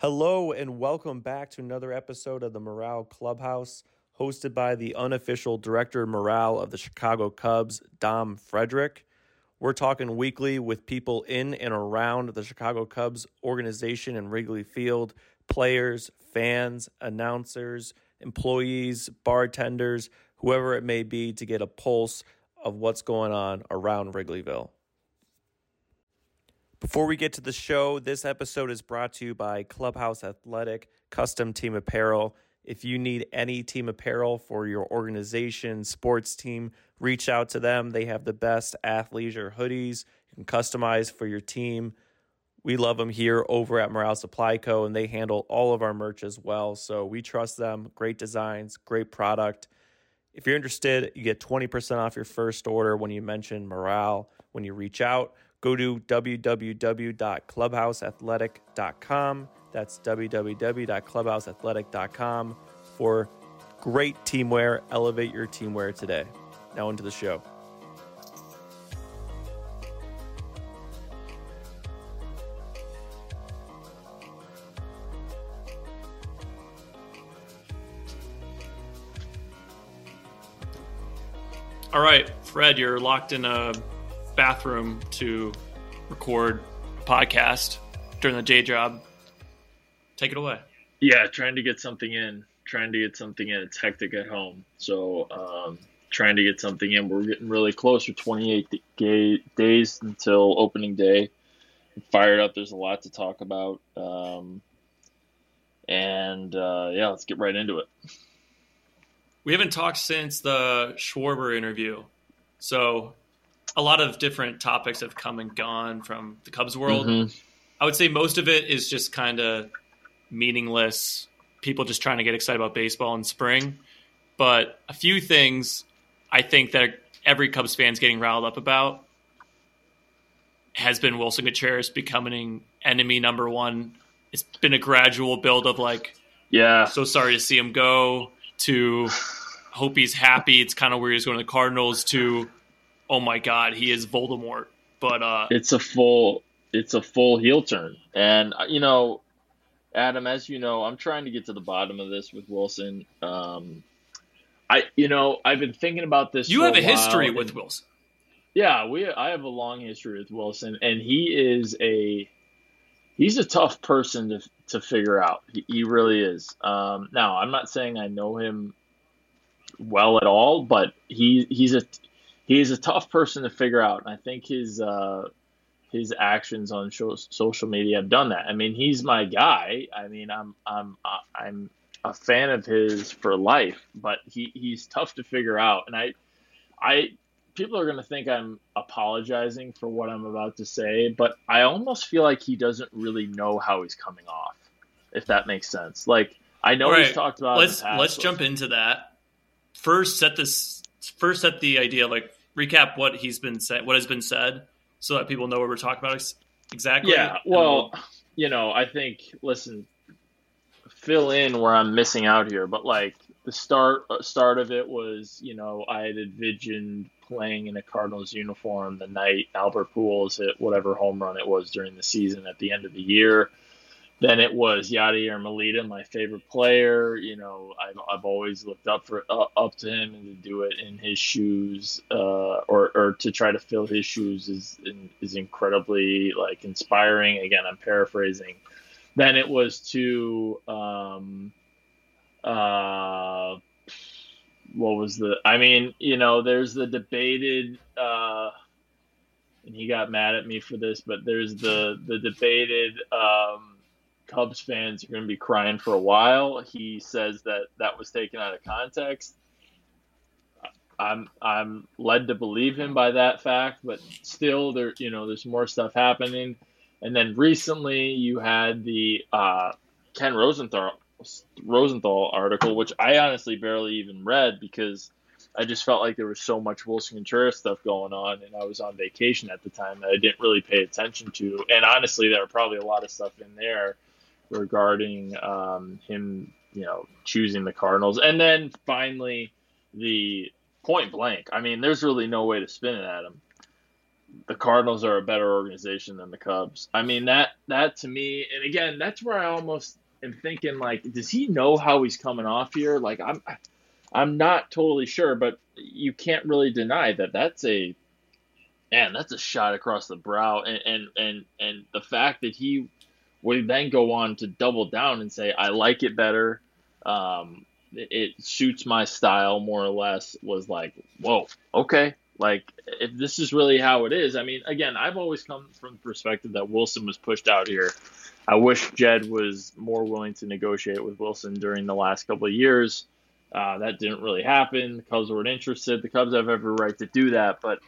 Hello, and welcome back to another episode of the Morale Clubhouse, hosted by the unofficial director of morale of the Chicago Cubs, Dom Frederick. We're talking weekly with people in and around the Chicago Cubs organization and Wrigley Field players, fans, announcers, employees, bartenders, whoever it may be, to get a pulse of what's going on around Wrigleyville. Before we get to the show, this episode is brought to you by Clubhouse Athletic Custom Team Apparel. If you need any team apparel for your organization, sports team, reach out to them. They have the best athleisure hoodies you can customize for your team. We love them here over at Morale Supply Co., and they handle all of our merch as well. So we trust them. Great designs, great product. If you're interested, you get 20% off your first order when you mention morale when you reach out. Go to www.clubhouseathletic.com. That's www.clubhouseathletic.com for great teamwear. Elevate your teamwear today. Now, into the show. All right, Fred, you're locked in a bathroom to record a podcast during the day job. Take it away. Yeah, trying to get something in. Trying to get something in. It's hectic at home. So, um, trying to get something in. We're getting really close. for 28 day, days until opening day. I'm fired up. There's a lot to talk about. Um, and uh, yeah, let's get right into it. We haven't talked since the Schwarber interview. So a lot of different topics have come and gone from the Cubs world. Mm-hmm. I would say most of it is just kind of meaningless. People just trying to get excited about baseball in spring. But a few things I think that every Cubs fan's getting riled up about has been Willson Contreras becoming enemy number one. It's been a gradual build of like, yeah, so sorry to see him go to hope he's happy. It's kind of where he's going to the Cardinals to oh my god, he is Voldemort. But uh, it's a full it's a full heel turn, and uh, you know, Adam, as you know, I'm trying to get to the bottom of this with Willson. Um, I you know I've been thinking about this. You have a, a history with Willson. Yeah, we I have a long history with Willson, and he is a he's a tough person to to figure out. He, he really is. Um, now, I'm not saying I know him well at all, but he he's a he's a tough person to figure out. I think his uh, his actions on show, social media have done that. I mean, he's my guy. I mean, I'm I'm I'm a fan of his for life, but he he's tough to figure out. And I I people are going to think I'm apologizing for what I'm about to say, but I almost feel like he doesn't really know how he's coming off. If that makes sense. Like I know right. he's talked about. Let's let's jump into that. First, set this. First, set the idea like recap what he's been said, what has been said, so that people know what we're talking about exactly. Yeah. Well, you know, I think listen, fill in where I'm missing out here, but like the start uh, start of it was, you know, I had envisioned playing in a Cardinals uniform the night Albert Pujols hit whatever home run it was during the season at the end of the year then it was Yadier Molina, my favorite player. You know, I've, I've always looked up for uh, up to him and to do it in his shoes, uh, or or to try to fill his shoes is is incredibly like inspiring. Again, I'm paraphrasing. Then it was to um, uh, what was the? I mean, you know, there's the debated. Uh, and he got mad at me for this, but there's the the debated. Um, Cubs fans are going to be crying for a while. He says that that was taken out of context. I'm I'm led to believe him by that fact, but still, there you know there's more stuff happening. And then recently, you had the uh, Ken Rosenthal Rosenthal article, which I honestly barely even read because I just felt like there was so much Willson Contreras stuff going on, and I was on vacation at the time that I didn't really pay attention to. And honestly, there were probably a lot of stuff in there regarding um, him, you know, choosing the Cardinals, and then finally the point blank. I mean, there's really no way to spin it at him. the Cardinals are a better organization than the Cubs. I mean that that to me, and again, that's where I almost am thinking like, does he know how he's coming off here? Like I'm, I'm not totally sure, but you can't really deny that that's a man, that's a shot across the brow, and and and and the fact that he would then go on to double down and say, I like it better. Um, it, it suits my style more or less. Was like, whoa, okay, like, if this is really how it is, I mean, again, I've always come from the perspective that Willson was pushed out here. I wish Jed was more willing to negotiate with Willson during the last couple of years. Uh, that didn't really happen. The Cubs weren't interested. The Cubs have every right to do that, but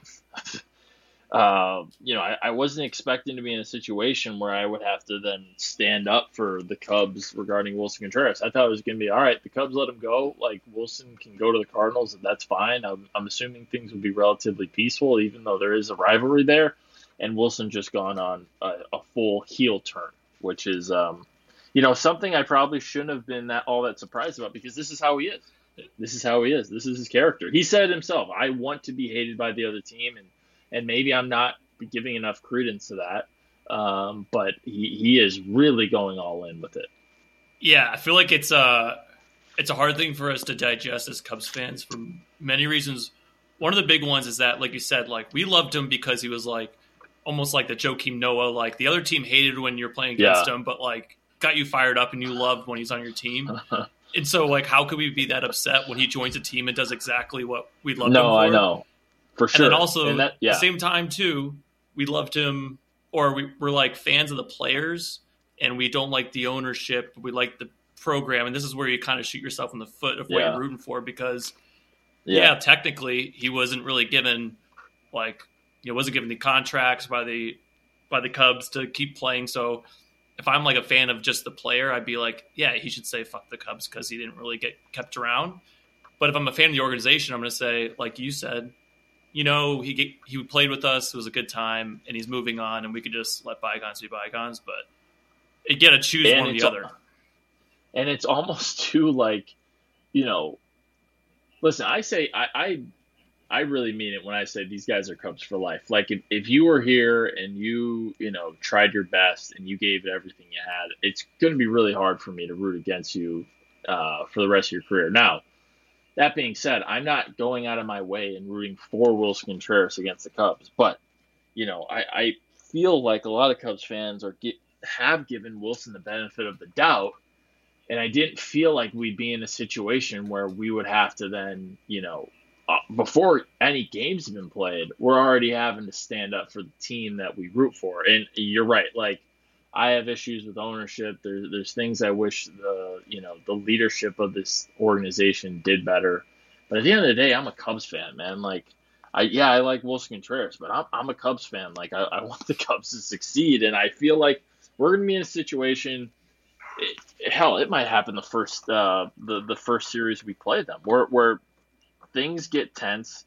uh, you know, I, I, wasn't expecting to be in a situation where I would have to then stand up for the Cubs regarding Willson Contreras. I thought it was going to be all right. The Cubs let him go. Like Willson can go to the Cardinals, and that's fine. I'm, I'm assuming things would be relatively peaceful, even though there is a rivalry there. And Willson just gone on a, a full heel turn, which is, um, you know, something I probably shouldn't have been that all that surprised about because this is how he is. This is how he is. This is his character. He said himself, "I want to be hated by the other team," and and maybe I'm not giving enough credence to that. Um, but he, he is really going all in with it. Yeah, I feel like it's a it's a hard thing for us to digest as Cubs fans for many reasons. One of the big ones is that, like you said, like we loved him because he was like almost like the Joakim Noah. Like the other team hated when you're playing against yeah. him, but like got you fired up and you loved when he's on your team. and so, like, how could we be that upset when he joins a team and does exactly what we love? No, I know for sure. And then also, that, yeah. at the same time, too, we loved him, or we, we're like fans of the players, and we don't like the ownership. But we like the program, and this is where you kind of shoot yourself in the foot of what yeah. you're rooting for because, yeah. yeah, technically, he wasn't really given like you know wasn't given the contracts by the by the Cubs to keep playing. So if I'm like a fan of just the player, I'd be like, yeah, he should say fuck the Cubs because he didn't really get kept around. But if I'm a fan of the organization, I'm going to say, like you said, you know, he he played with us. It was a good time, and he's moving on, and we could just let bygones be bygones. But you got to choose and one or the other. And it's almost too like, you know, listen. I say I, I I really mean it when I say these guys are Cubs for life. Like if, if you were here and you, you know, tried your best and you gave everything you had, it's going to be really hard for me to root against you uh, for the rest of your career. Now, that being said, I'm not going out of my way and rooting for Willson Contreras against the Cubs, but you know, I, I feel like a lot of Cubs fans are get, have given Wilson the benefit of the doubt, and I didn't feel like we'd be in a situation where we would have to then, you know, uh, before any games have been played, we're already having to stand up for the team that we root for. And you're right, like I have issues with ownership. There's there's things I wish the you know the leadership of this organization did better. But at the end of the day, I'm a Cubs fan, man. Like, I yeah, I like Willson Contreras, but I'm I'm a Cubs fan. Like, I, I want the Cubs to succeed, and I feel like we're gonna be in a situation. It, hell, it might happen the first uh, the the first series we play them, where where things get tense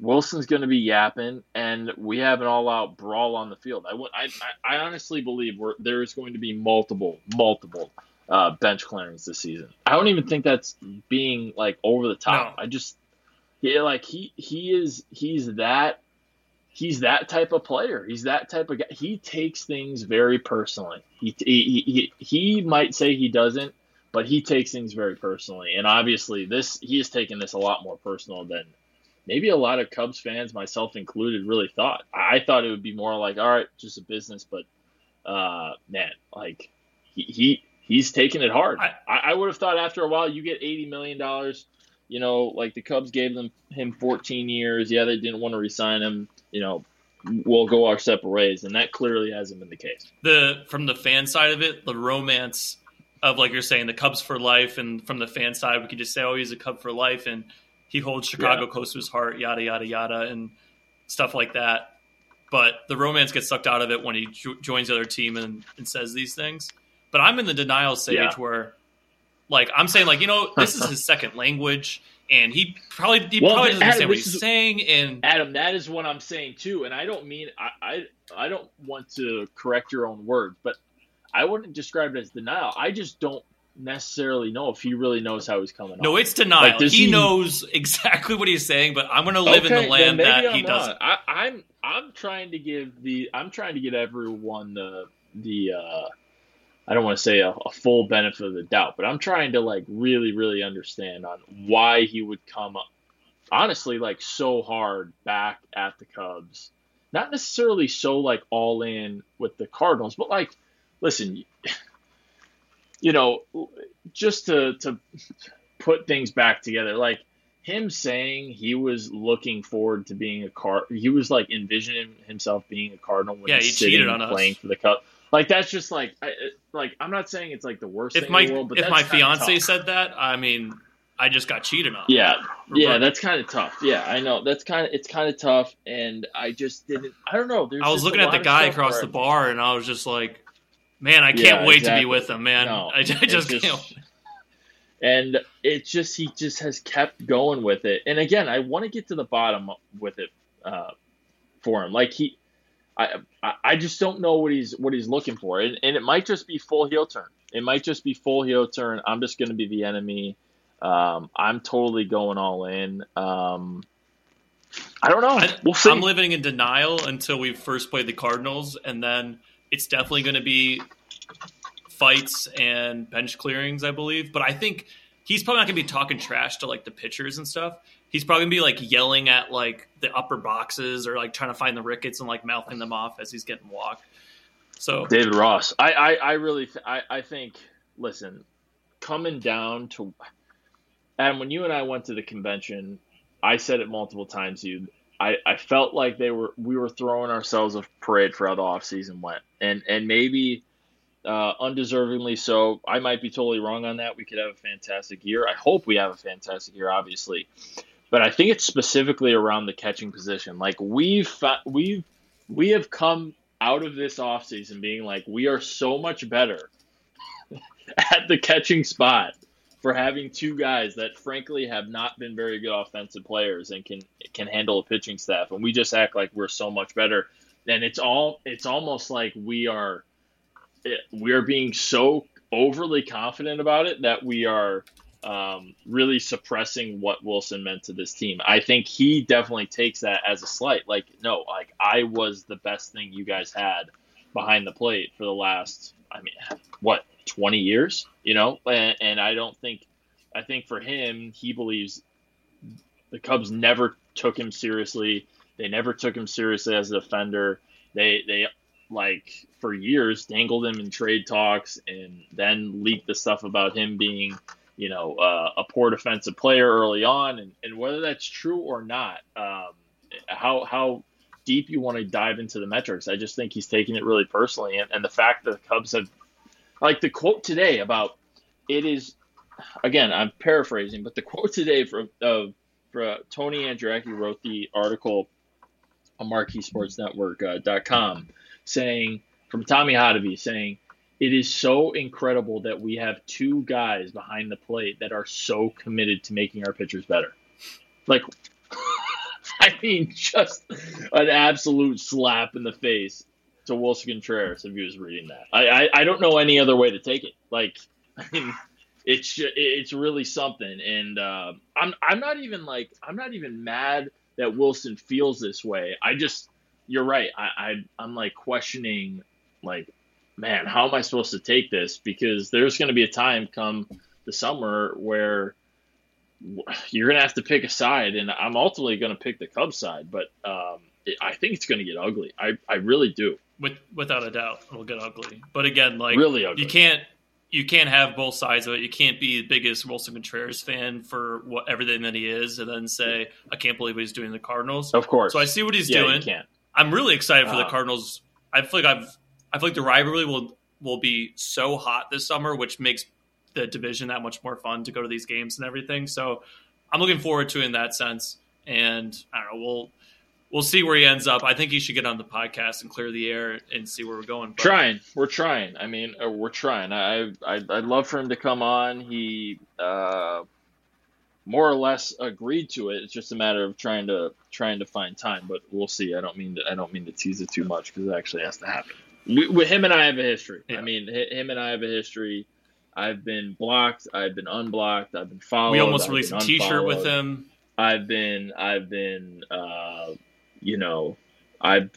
Willson's going to be yapping, and we have an all-out brawl on the field. I, I, I honestly believe there is going to be multiple, multiple uh, bench clearings this season. I don't even think that's being like over the top. No. I just, yeah, like he he is he's that he's that type of player. He's that type of guy. He takes things very personally. He he he, he might say he doesn't, but he takes things very personally. And obviously, this he has taken this a lot more personal than maybe a lot of Cubs fans, myself included, really thought. I thought it would be more like, all right, just a business, but uh, man, like he, he he's taking it hard. I, I would have thought after a while, you get eighty million dollars. You know, like the Cubs gave them him 14 years. Yeah, they didn't want to resign him. You know, we'll go our separate ways, and that clearly hasn't been the case. The from the fan side of it, the romance of like you're saying, the Cubs for life, and from the fan side, we could just say, oh, he's a Cub for life, and he holds Chicago yeah. close to his heart, yada yada yada, and stuff like that. But the romance gets sucked out of it when he jo- joins the other team and, and, says these things. But I'm in the denial stage yeah. where, like, I'm saying, like, you know, this is his second language, and he probably he well, probably doesn't Adam, understand what he's is, saying. And Adam, that is what I'm saying too. And I don't mean I, I I don't want to correct your own words, but I wouldn't describe it as denial. I just don't necessarily know if he really knows how he's coming. No, it's denial. Like, he, he, knows exactly what he's saying, but I'm going to live okay, in the land that he not. doesn't. I, I'm I'm trying to give the I'm trying to give everyone the the uh, I don't want to say a, a, full benefit of the doubt, but I'm trying to like really really understand on why he would come up honestly like so hard back at the Cubs. Not necessarily so like all in with the Cardinals, but like listen, you know, just to to put things back together, like him saying he was looking forward to being a card, he was like envisioning himself being a Cardinal when yeah, he's he sitting on playing us. for the Cup. Like that's just like, I, like I'm not saying it's like the worst if thing my in the world, but if my fiance tough. said that, I mean, I just got cheated on. yeah, yeah, But- that's kind of tough. Yeah, I know that's kind of it's kind of tough, and I just didn't. I don't know. There's I was looking at the guy across the bar, and I was just like, "Man, I can't Yeah, wait to be with him, man. No, I, I just, it's can't." and it's just he just has kept going with it. And again, I want to get to the bottom with it uh, for him. Like he, I, I I just don't know what he's what he's looking for, and, and it might just be full heel turn. It might just be full heel turn. I'm just going to be the enemy. Um, I'm totally going all in. Um, I don't know. I, we'll see. I'm living in denial until we first play the Cardinals, and then it's definitely going to be fights and bench clearings, I believe. But I think he's probably not going to be talking trash to like the pitchers and stuff. He's probably going to be like yelling at like the upper boxes or like trying to find the rickets and like mouthing them off as he's getting walked. So David Ross. I, I, I really, th- I, I think. Listen, coming down to, and when you and I went to the convention, I said it multiple times. You, I, I felt like they were, we were throwing ourselves a parade for how the off season went, and and maybe, uh, undeservingly so. I might be totally wrong on that. We could have a fantastic year. I hope we have a fantastic year, obviously, but I think it's specifically around the catching position. Like we've, we've, we have come out of this offseason being like we are so much better at the catching spot for having two guys that frankly have not been very good offensive players and can can handle a pitching staff and we just act like we're so much better and it's all it's almost like we are we are being so overly confident about it that we are um, really suppressing what Willson meant to this team. I think he definitely takes that as a slight. Like, no, like I was the best thing you guys had behind the plate for the last, I mean, what, 20 years, you know? And, and I don't think, I think for him, he believes the Cubs never took him seriously. They never took him seriously as a defender. They, they, like for years dangled him in trade talks and then leaked the stuff about him being you know, uh, a poor defensive player early on, and, and whether that's true or not, um, how how deep you want to dive into the metrics, I just think he's taking it really personally, and, and the fact that the Cubs have, like the quote today about it is, again, I'm paraphrasing, but the quote today from of for Tony Andracki wrote the article on MarqueeSportsNetwork.com uh, saying from Tommy Hotovy saying it is so incredible that we have two guys behind the plate that are so committed to making our pitchers better. Like, I mean, just an absolute slap in the face to Willson Contreras if he was reading that. I, I, I don't know any other way to take it. Like, I mean, it's it's really something, and uh, I'm I'm not even like I'm not even mad that Willson feels this way. I just you're right. I, I I'm like questioning like man, how am I supposed to take this? Because there's going to be a time come the summer where you're going to have to pick a side, and I'm ultimately going to pick the Cubs side. But um, I think it's going to get ugly. I, I really do. with, without a doubt, it'll get ugly. But again, like Really ugly. you can't you can't have both sides of it. You can't be the biggest Willson Contreras fan for what everything that he is, and then say, "I can't believe what he's doing the Cardinals." Of course. So I see what he's yeah, doing. You can't. I'm really excited for the Uh, Cardinals. I feel like I've I feel like the rivalry will will be so hot this summer, which makes the division that much more fun to go to these games and everything. So I'm looking forward to it in that sense. And I don't know, we'll we'll see where he ends up. I think he should get on the podcast and clear the air and see where we're going. But trying. We're trying. I mean, uh, we're trying. I, I I'd love for him to come on. He uh, more or less agreed to it. It's just a matter of trying to trying to find time. But we'll see. I don't mean to I don't mean to tease it too much because it actually has to happen. We, with him and I have a history. Yeah. I mean, him and I have a history. I've been blocked. I've been unblocked. I've been followed. we almost I've released a T-shirt with him. I've been I've been uh, you know I,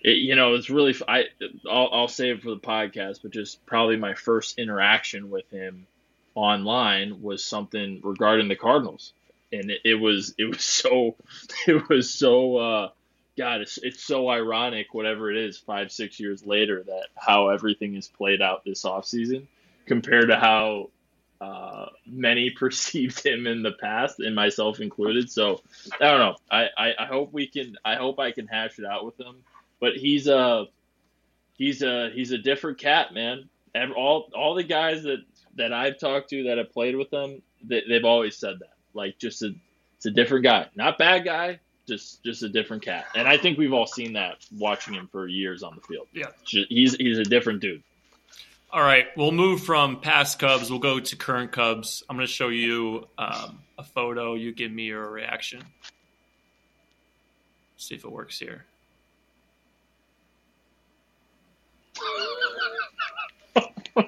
it, you know, it's really I. I'll, I'll save it for the podcast, but just probably my first interaction with him online was something regarding the Cardinals, and it, it was it was so it was so. Uh, God, it's, it's so ironic, whatever it is, five, six years later, that how everything is played out this offseason compared to how uh, many perceived him in the past, and myself included. So I don't know. I, I, I, hope we can. I hope I can hash it out with him. But he's a he's a he's a different cat, man. And all all the guys that that I've talked to that have played with him, they, they've always said that. Like just a it's a different guy, not bad guy, just just a different cat. And I think we've all seen that watching him for years on the field. Yeah, he's he's a different dude. All right, we'll move from past Cubs. We'll go to current Cubs. I'm going to show you um, a photo. You give me your reaction. See if it works here.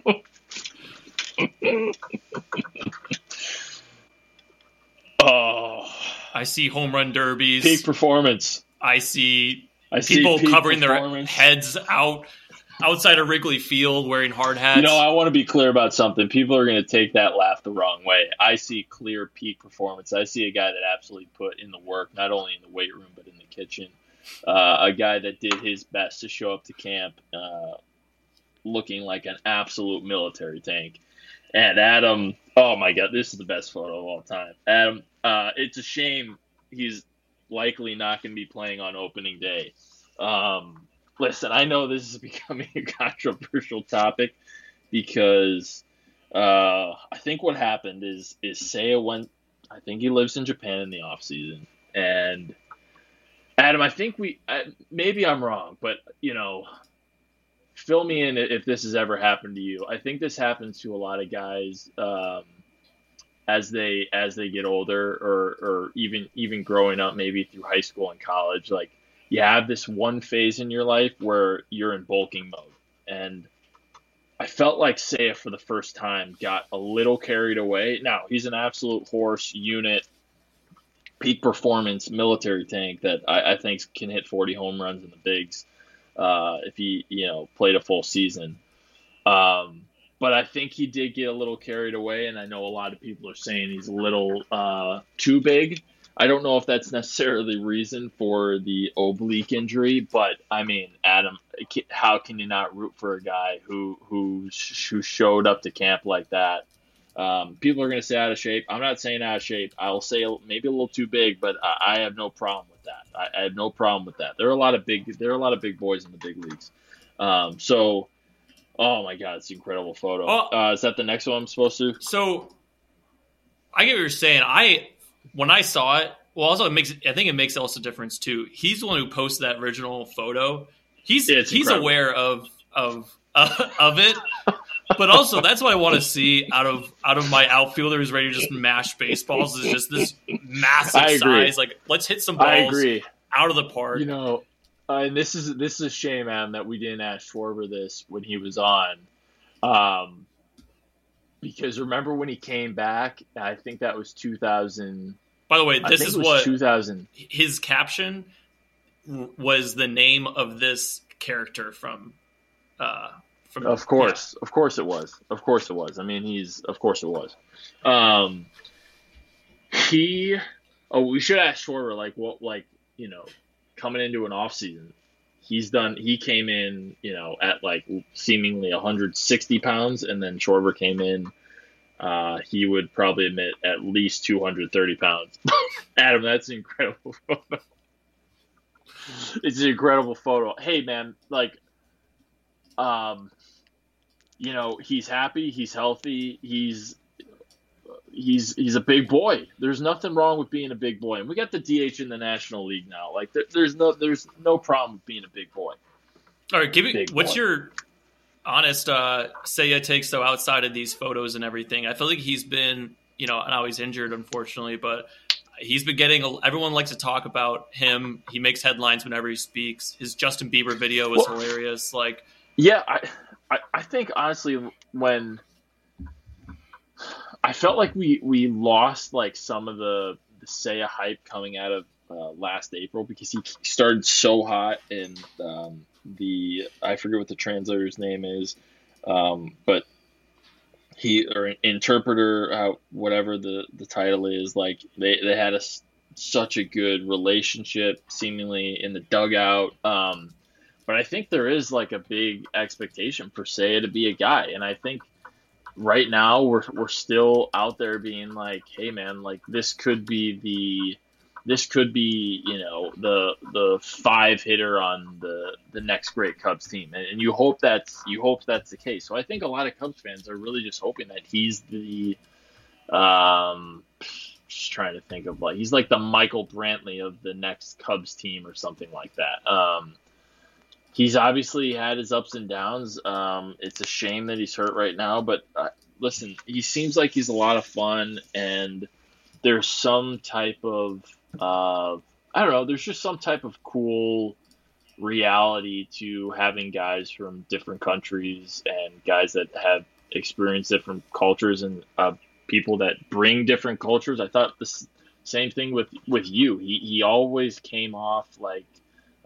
oh, I see home run derbies. Peak performance. I see I people covering their heads out outside of Wrigley Field wearing hard hats. You know, I want to be clear about something. People are going to take that laugh the wrong way. I see clear peak performance. I see a guy that absolutely put in the work, not only in the weight room but in the kitchen. Uh, a guy that did his best to show up to camp, uh, looking like an absolute military tank. And Adam, oh my God, this is the best photo of all time. Adam, uh, it's a shame he's likely not going to be playing on opening day. Um, listen, I know this is becoming a controversial topic because uh, I think what happened is is Seiya went. I think he lives in Japan in the off season, and Adam, I think we I, maybe I'm wrong, but you know, fill me in if this has ever happened to you. I think this happens to a lot of guys. Um, as they as they get older or or even even growing up maybe through high school and college like you have this one phase in your life where you're in bulking mode. And I felt like Seiya for the first time got a little carried away. Now, he's an absolute horse unit, peak performance military tank that I, I think can hit 40 home runs in the bigs uh, if he, you know, played a full season. Um, but I think he did get a little carried away, and I know a lot of people are saying he's a little uh, too big. I don't know if that's necessarily reason for the oblique injury, but I mean, Adam, how can you not root for a guy who who who showed up to camp like that? Um, people are going to say out of shape. I'm not saying out of shape. I'll say maybe a little too big, but I, I have no problem with that. I, I, have no problem with that. There are a lot of big there are a lot of big boys in the big leagues. Um, so, oh my God, it's an incredible photo. Oh. uh, is that the next one I'm supposed to? So, I get what you're saying. I when I saw it, well, also it makes I think it makes also a difference too. He's the one who posted that original photo. He's he's incredible. aware of of uh, of it, but also that's what I want to see out of out of my outfielders ready to just mash baseballs is just this massive size. Like let's hit some balls I agree. out of the park. You know, uh, and this is this is a shame, man, that we didn't ask Schwarber this when he was on. Um, because remember when he came back? I think that was 2000. By the way, this is what 2000. His caption was the name of this character from. Uh, from of course, yeah. of course it was. Of course it was. I mean, he's of course it was. Um, he. Oh, we should ask Schwarber like what like you know coming into an off season. He's done. He came in, you know, at like seemingly 160 pounds, and then Schwarber came in uh, he would probably admit at least 230 pounds. Adam, that's an incredible photo. it's an incredible photo. Hey, man, like, um, you know, he's happy, he's healthy, he's he's he's a big boy. There's nothing wrong with being a big boy, and we got the DH in the National League now. Like, there, there's no there's no problem with being a big boy. All right, give me what's boy. your honest uh Seiya takes though outside of these photos and everything. I feel like he's been, you know, now he's injured unfortunately, but he's been getting a, everyone likes to talk about him. He makes headlines whenever he speaks. His Justin Bieber video was well, hilarious. Like Yeah, I, I I think honestly when I felt like we we lost like some of the the Seiya hype coming out of uh, last April because he started so hot and um, the I forget what the translator's name is, um, but he or interpreter, uh, whatever the the title is, like they they had a such a good relationship seemingly in the dugout. Um, but I think there is like a big expectation for Seiya to be a guy, and I think right now we're we're still out there being like, hey man, like this could be the this could be you know the the five hitter on the the next great Cubs team, and, and you hope that's you hope that's the case. So I think a lot of Cubs fans are really just hoping that he's the um just trying to think of like he's like the Michael Brantley of the next Cubs team or something like that. Um, he's obviously had his ups and downs. Um, it's a shame that he's hurt right now, but uh, listen, he seems like he's a lot of fun, and there's some type of uh, I don't know. There's just some type of cool reality to having guys from different countries and guys that have experienced different cultures and uh, people that bring different cultures. I thought the same thing with with you. He he always came off like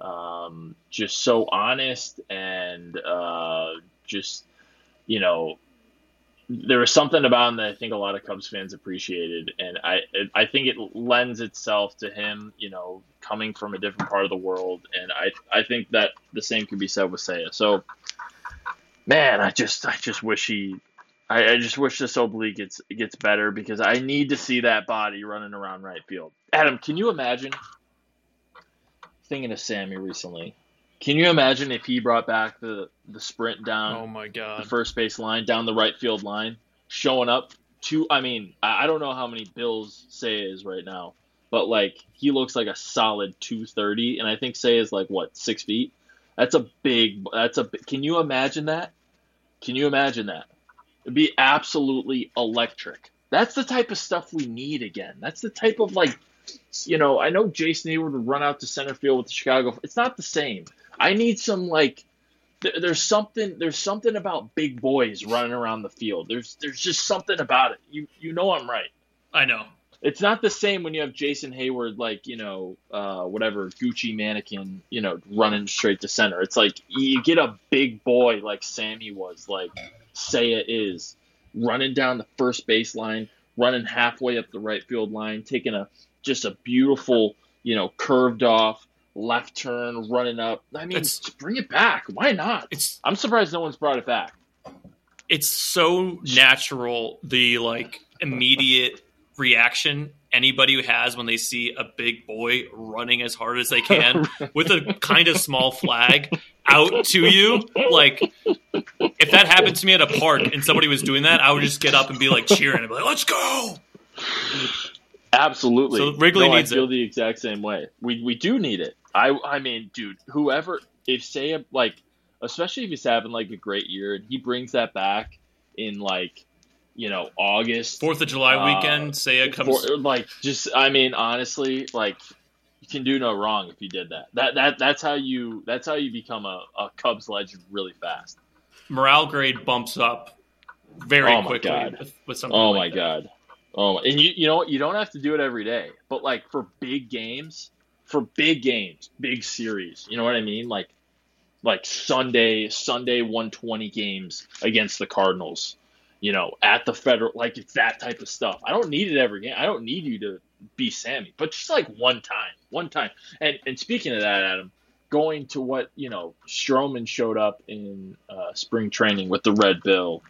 um, just so honest and uh, just you know there was something about him that I think a lot of Cubs fans appreciated, and I I think it lends itself to him, you know, coming from a different part of the world, and I I think that the same could be said with Seiya. So, man, I just I just wish he, I, I just wish this oblique gets gets better because I need to see that body running around right field. Adam, can you imagine? Thinking of Sammy recently, can you imagine if he brought back the the sprint down? Oh my god! The first base line down the right field line, showing up to. I mean, I don't know how many Bills say is right now, but like he looks like a solid two thirty, and I think say is like what six feet. That's a big. That's a. Can you imagine that? Can you imagine that? It'd be absolutely electric. That's the type of stuff we need again. That's the type of like, you know, I know Jason Heyward would run out to center field with the Chicago. It's not the same. I need some like there's something there's something about big boys running around the field. There's there's just something about it. You you know I'm right. I know. It's not the same when you have Jason Heyward like, you know, uh, whatever Gucci mannequin, you know, running straight to center. It's like you get a big boy like Sammy was, like Seiya is, running down the first baseline, running halfway up the right field line, taking a just a beautiful, you know, curved off left turn, running up. I mean, it's, bring it back. Why not? It's. I'm surprised no one's brought it back. It's so natural. The like immediate reaction anybody has when they see a big boy running as hard as they can with a kind of small flag out to you. Like, if that happened to me at a park and somebody was doing that, I would just get up and be like cheering and be like, "Let's go!" Absolutely. So Wrigley no, needs I feel it. the exact same way. We we do need it. I I mean, dude, whoever if say like especially if he's having like a great year and he brings that back in like you know August Fourth of July Uh, weekend, Seiya comes. for, like just I mean honestly like you can do no wrong if you did that. That that that's how you that's how you become a, a Cubs legend really fast. morale grade bumps up very Oh my quickly God. with, with something. Oh like my that. god. Oh, and you you know what? You don't have to do it every day, but like for big games, for big games, big series, you know what I mean? Like like Sunday Sunday 120 games against the Cardinals, you know, at the federal like it's that type of stuff. I don't need it every game. I don't need you to be Sammy, but just like one time, one time. And and speaking of that, Adam, going to what you know, Stroman showed up in uh, spring training with the red bill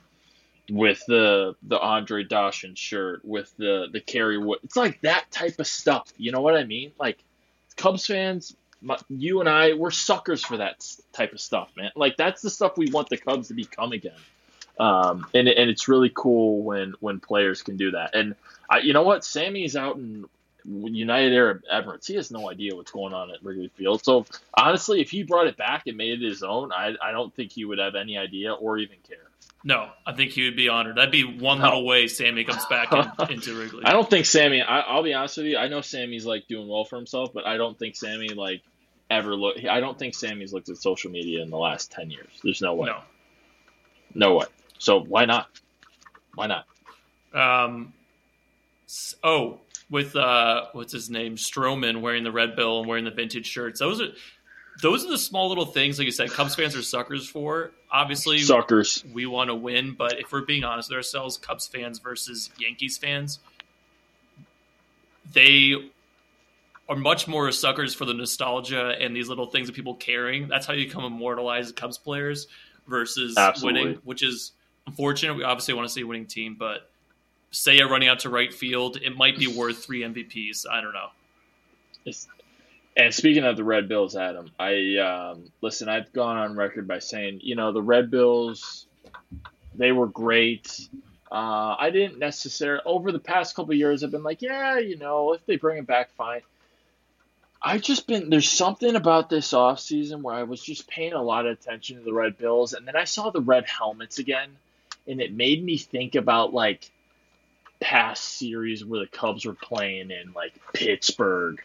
with the the Andre Dawson shirt, with the the Kerry Wood. It's like that type of stuff. You know what I mean? Like Cubs fans, my, you and I, we're suckers for that type of stuff, man. Like that's the stuff we want the Cubs to become again. Um, and and it's really cool when when players can do that. And I, you know what, Sammy's out in United Arab Emirates. He has no idea what's going on at Wrigley Field. So honestly, if he brought it back and made it his own, I I don't think he would have any idea or even care. No, I think he would be honored. That'd be one No. little way Sammy comes back in, into Wrigley. I don't think Sammy. I, I'll be honest with you. I know Sammy's like doing well for himself, but I don't think Sammy like ever look. I don't think Sammy's looked at social media in the last ten years. There's no way. No. No way. So why not? Why not? Um, oh, with uh, what's his name, Stroman wearing the red bill and wearing the vintage shirts. Those are those are the small little things, like you said, Cubs fans are suckers for. Obviously, suckers. We want to win, but if we're being honest with ourselves, Cubs fans versus Yankees fans, they are much more suckers for the nostalgia and these little things of people caring. That's how you become immortalized Cubs players versus Absolutely. winning, which is unfortunate. We obviously want to see a winning team, but Seiya running out to right field, it might be worth three MVPs. I don't know. It's, and speaking of the Red Bills, Adam, I um, listen. I've gone on record by saying, you know, the Red Bills, they were great. Uh, I didn't necessarily over the past couple years. I've been like, yeah, you know, if they bring it back, fine. I've just been there's something about this off season where I was just paying a lot of attention to the Red Bills, and then I saw the red helmets again, and it made me think about like past series where the Cubs were playing in like Pittsburgh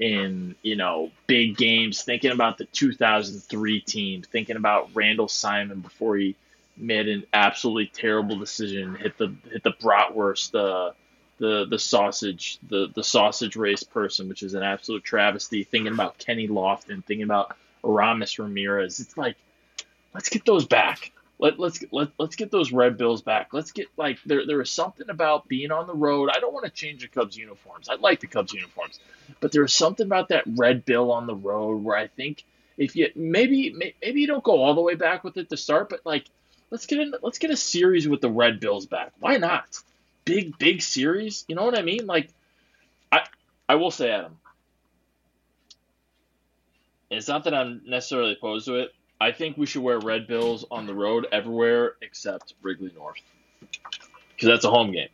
in you know big games thinking about the 2003 team thinking about Randall Simon before he made an absolutely terrible decision hit the hit the bratwurst the the the sausage the the sausage race person which is an absolute travesty thinking about Kenny Lofton thinking about Aramis Ramirez. It's like let's get those back let, let's let, let's get those red bills back. Let's get like there there is something about being on the road. I don't want to change the Cubs uniforms. I like the Cubs uniforms, but there's something about that red bill on the road where I think if you maybe maybe you don't go all the way back with it to start, but like let's get in let's get a series with the red bills back. Why not? Big big series. You know what I mean? Like I I will say Adam. It's not that I'm necessarily opposed to it I think we should wear red bills on the road everywhere except Wrigley North because that's a home game.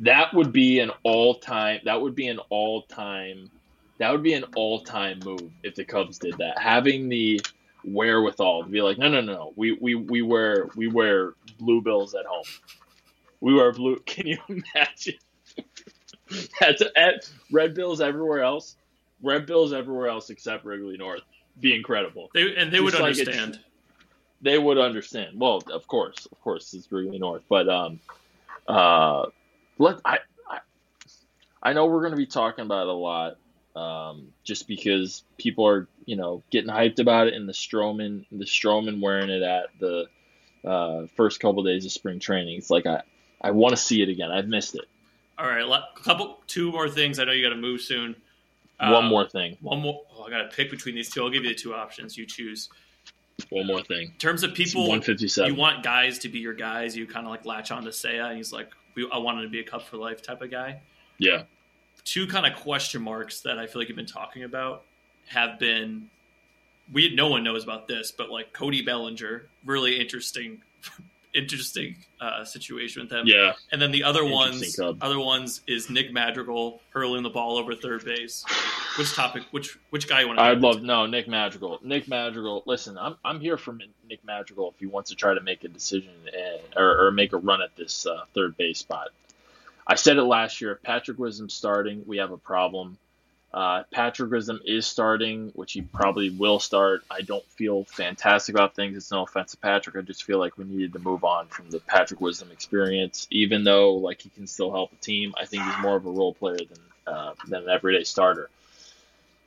That would be an all-time. That would be an all-time. That would be an all-time move if the Cubs did that. Having the wherewithal to be like, no, no, no, we we we wear we wear blue bills at home. We wear blue. Can you imagine? That's at red bills everywhere else. Red bills everywhere else except Wrigley North be incredible. They and they Just would like understand. they would understand. Well, of course, of course, it's Wrigley North, but um, uh, let I I, I know we're going to be talking about it a lot, um, just because people are you know getting hyped about it, and the Stroman the Stroman wearing it at the uh, first couple of days of spring training. It's like I I want to see it again. I've missed it. All right, a couple two more things. I know you got to move soon. One um, more thing. One more. Oh, I got to pick between these two. I'll give you the two options. You choose. One more thing. In terms of people, 157. You want guys to be your guys. You kind of like latch on to Seiya. And he's like, I wanted to be a cup for life type of guy. Yeah. Two kind of question marks that I feel like you've been talking about have been. We no one knows about this, but like Cody Bellinger, really interesting interesting uh, situation with them. Yeah. And then the other ones, other ones is Nick Madrigal hurling the ball over third base. Which topic? Which which guy you want? to I'd love no Nick Madrigal. Nick Madrigal. Listen, I'm I'm here for Nick Madrigal if he wants to try to make a decision and, or, or make a run at this uh, third base spot. I said it last year. If Patrick Wisdom starting, we have a problem. Uh, Patrick Wisdom is starting, which he probably will start. I don't feel fantastic about things. It's no offense to Patrick. I just feel like we needed to move on from the Patrick Wisdom experience. Even though like he can still help the team, I think he's more of a role player than uh, than an everyday starter.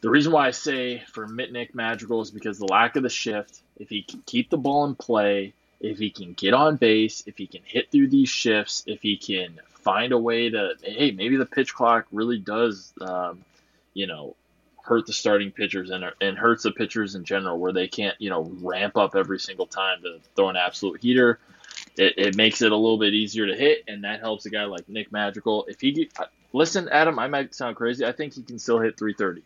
The reason why I say for Mitnick Madrigal is because the lack of the shift. If he can keep the ball in play, if he can get on base, if he can hit through these shifts, if he can find a way to, hey, maybe the pitch clock really does um, you know, hurt the starting pitchers and and hurts the pitchers in general, where they can't you know ramp up every single time to throw an absolute heater. It, it makes it a little bit easier to hit, and that helps a guy like Nick Madrigal. If he listen, Adam, I might sound crazy. I think he can still hit 330.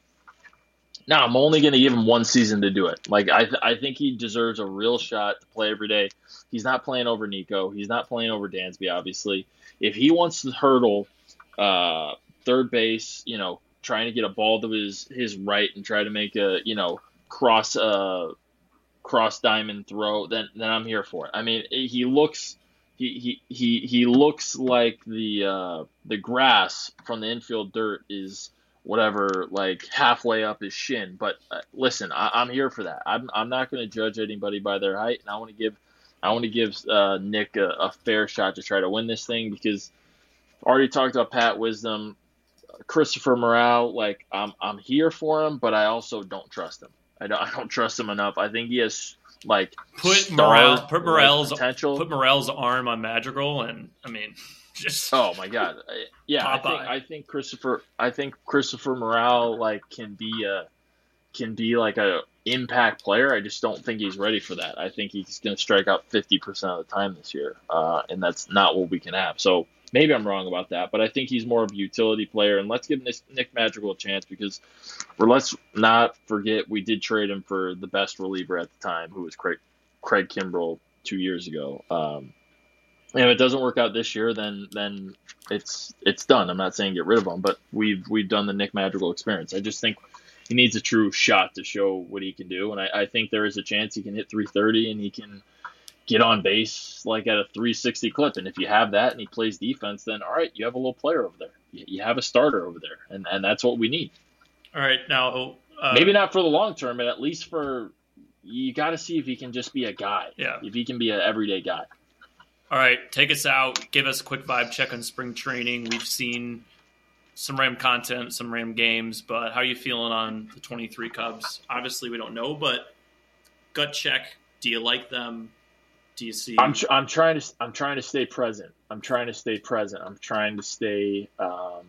Now I'm only going to give him one season to do it. Like I, th- I think he deserves a real shot to play every day. He's not playing over Nico. He's not playing over Dansby. Obviously, if he wants to hurdle uh, third base, you know, trying to get a ball to his his right and try to make a you know cross uh cross diamond throw, then then I'm here for it. I mean, he looks he he he, he looks like the uh, the grass from the infield dirt is whatever like halfway up his shin. But uh, listen, I, am here for that. I'm I'm not going to judge anybody by their height, and I want to give I want to give uh, Nick a, a, fair shot to try to win this thing because already talked about Pat Wisdom Christopher Morel, like I'm I'm here for him, but I also don't trust him. I don't I don't trust him enough. I think he has like put Morel put Morel's potential. Put Morel's arm on Madrigal, and I mean, just oh my god, yeah. I think I think Christopher I think Christopher Morel like can be a can be like a impact player. I just don't think he's ready for that. I think he's going to strike out 50% of the time this year, uh, and that's not what we can have. So maybe I'm wrong about that, but I think he's more of a utility player. And let's give Nick Madrigal a chance because, for let's not forget, we did trade him for the best reliever at the time, who was Craig, Craig Kimbrel two years ago. Um, and if it doesn't work out this year, then then it's it's done. I'm not saying get rid of him, but we've we've done the Nick Madrigal experience. I just think he needs a true shot to show what he can do. And I, I think there is a chance he can hit 330 and he can get on base like at a 360 clip. And if you have that and he plays defense, then all right, you have a little player over there. You, have a starter over there, and and that's what we need. All right, now uh, maybe not for the long term, but at least for you got to see if he can just be a guy. Yeah, if he can be an everyday guy. All right, take us out. Give us a quick vibe check on spring training. We've seen some Ram content, some Ram games, but how are you feeling on the 23 Cubs? Obviously, we don't know, but gut check. Do you like them? Do you see? I'm, I'm trying to I'm trying to stay present. I'm trying to stay present. I'm trying to stay um,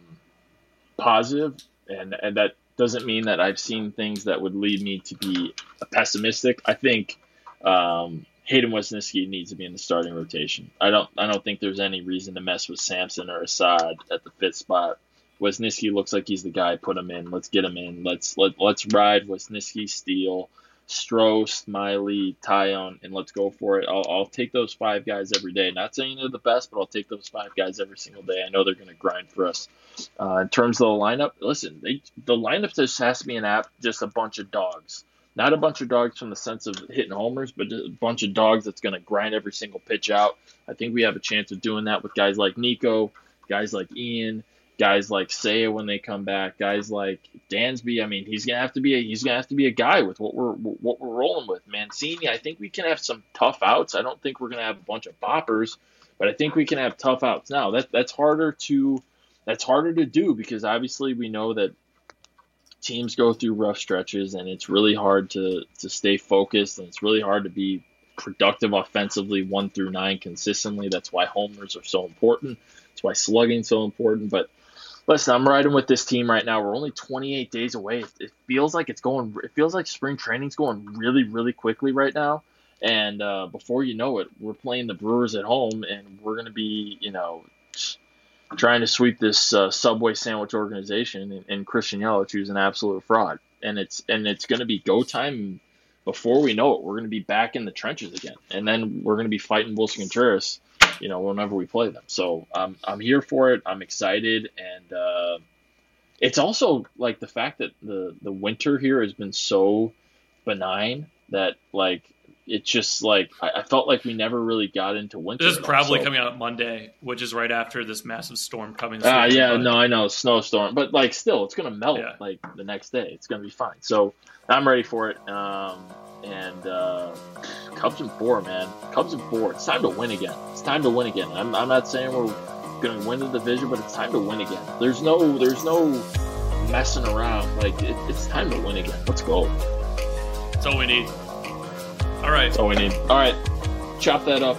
positive, and and that doesn't mean that I've seen things that would lead me to be pessimistic. I think um, Hayden Wesneski needs to be in the starting rotation. I don't I don't think there's any reason to mess with Sampson or Assad at the fifth spot. Wesneski looks like he's the guy. Put him in. Let's get him in. Let's let let's ride Wesneski Steele, Stroh, Miley, Taillon, and let's go for it. I'll, I'll take those five guys every day. Not saying they're the best, but I'll take those five guys every single day. I know they're going to grind for us. Uh, in terms of the lineup, listen, they, the lineup just has to be an app, just a bunch of dogs. Not a bunch of dogs from the sense of hitting homers, but a bunch of dogs that's going to grind every single pitch out. I think we have a chance of doing that with guys like Nico, guys like Ian, guys like Seiya when they come back, guys like Dansby. I mean, he's gonna have to be a he's gonna have to be a guy with what we're what we're rolling with. Mancini, I think we can have some tough outs. I don't think we're gonna have a bunch of boppers, but I think we can have tough outs. Now that that's harder to that's harder to do because obviously we know that teams go through rough stretches and it's really hard to to stay focused and it's really hard to be productive offensively one through nine consistently. That's why homers are so important. That's why slugging so important. But listen, I'm riding with this team right now. We're only 28 days away. It feels like it's going. It feels like spring training's going really, really quickly right now. And uh, before you know it, we're playing the Brewers at home, and we're going to be, you know, trying to sweep this uh, Subway sandwich organization and, and Christian Yelich, who's an absolute fraud. And it's and it's going to be go time. Before we know it, we're going to be back in the trenches again, and then we're going to be fighting Willson Contreras you know, whenever we play them. So um, I'm here for it. I'm excited, and uh, it's also like the fact that the the winter here has been so benign that like it's just like I, I felt like we never really got into winter. This is probably so, coming out Monday, which is right after this massive storm coming. Ah, uh, yeah, no, I know snowstorm, but like still, it's gonna melt yeah. like the next day. It's gonna be fine. So I'm ready for it. Um, and uh, Cubs in four, man. Cubs and four. It's time to win again. It's time to win again. I'm, I'm not saying we're going to win the division, but it's time to win again. There's no there's no messing around. Like it, it's time to win again. Let's go. That's all we need. All right. That's all we need. All right. Chop that up.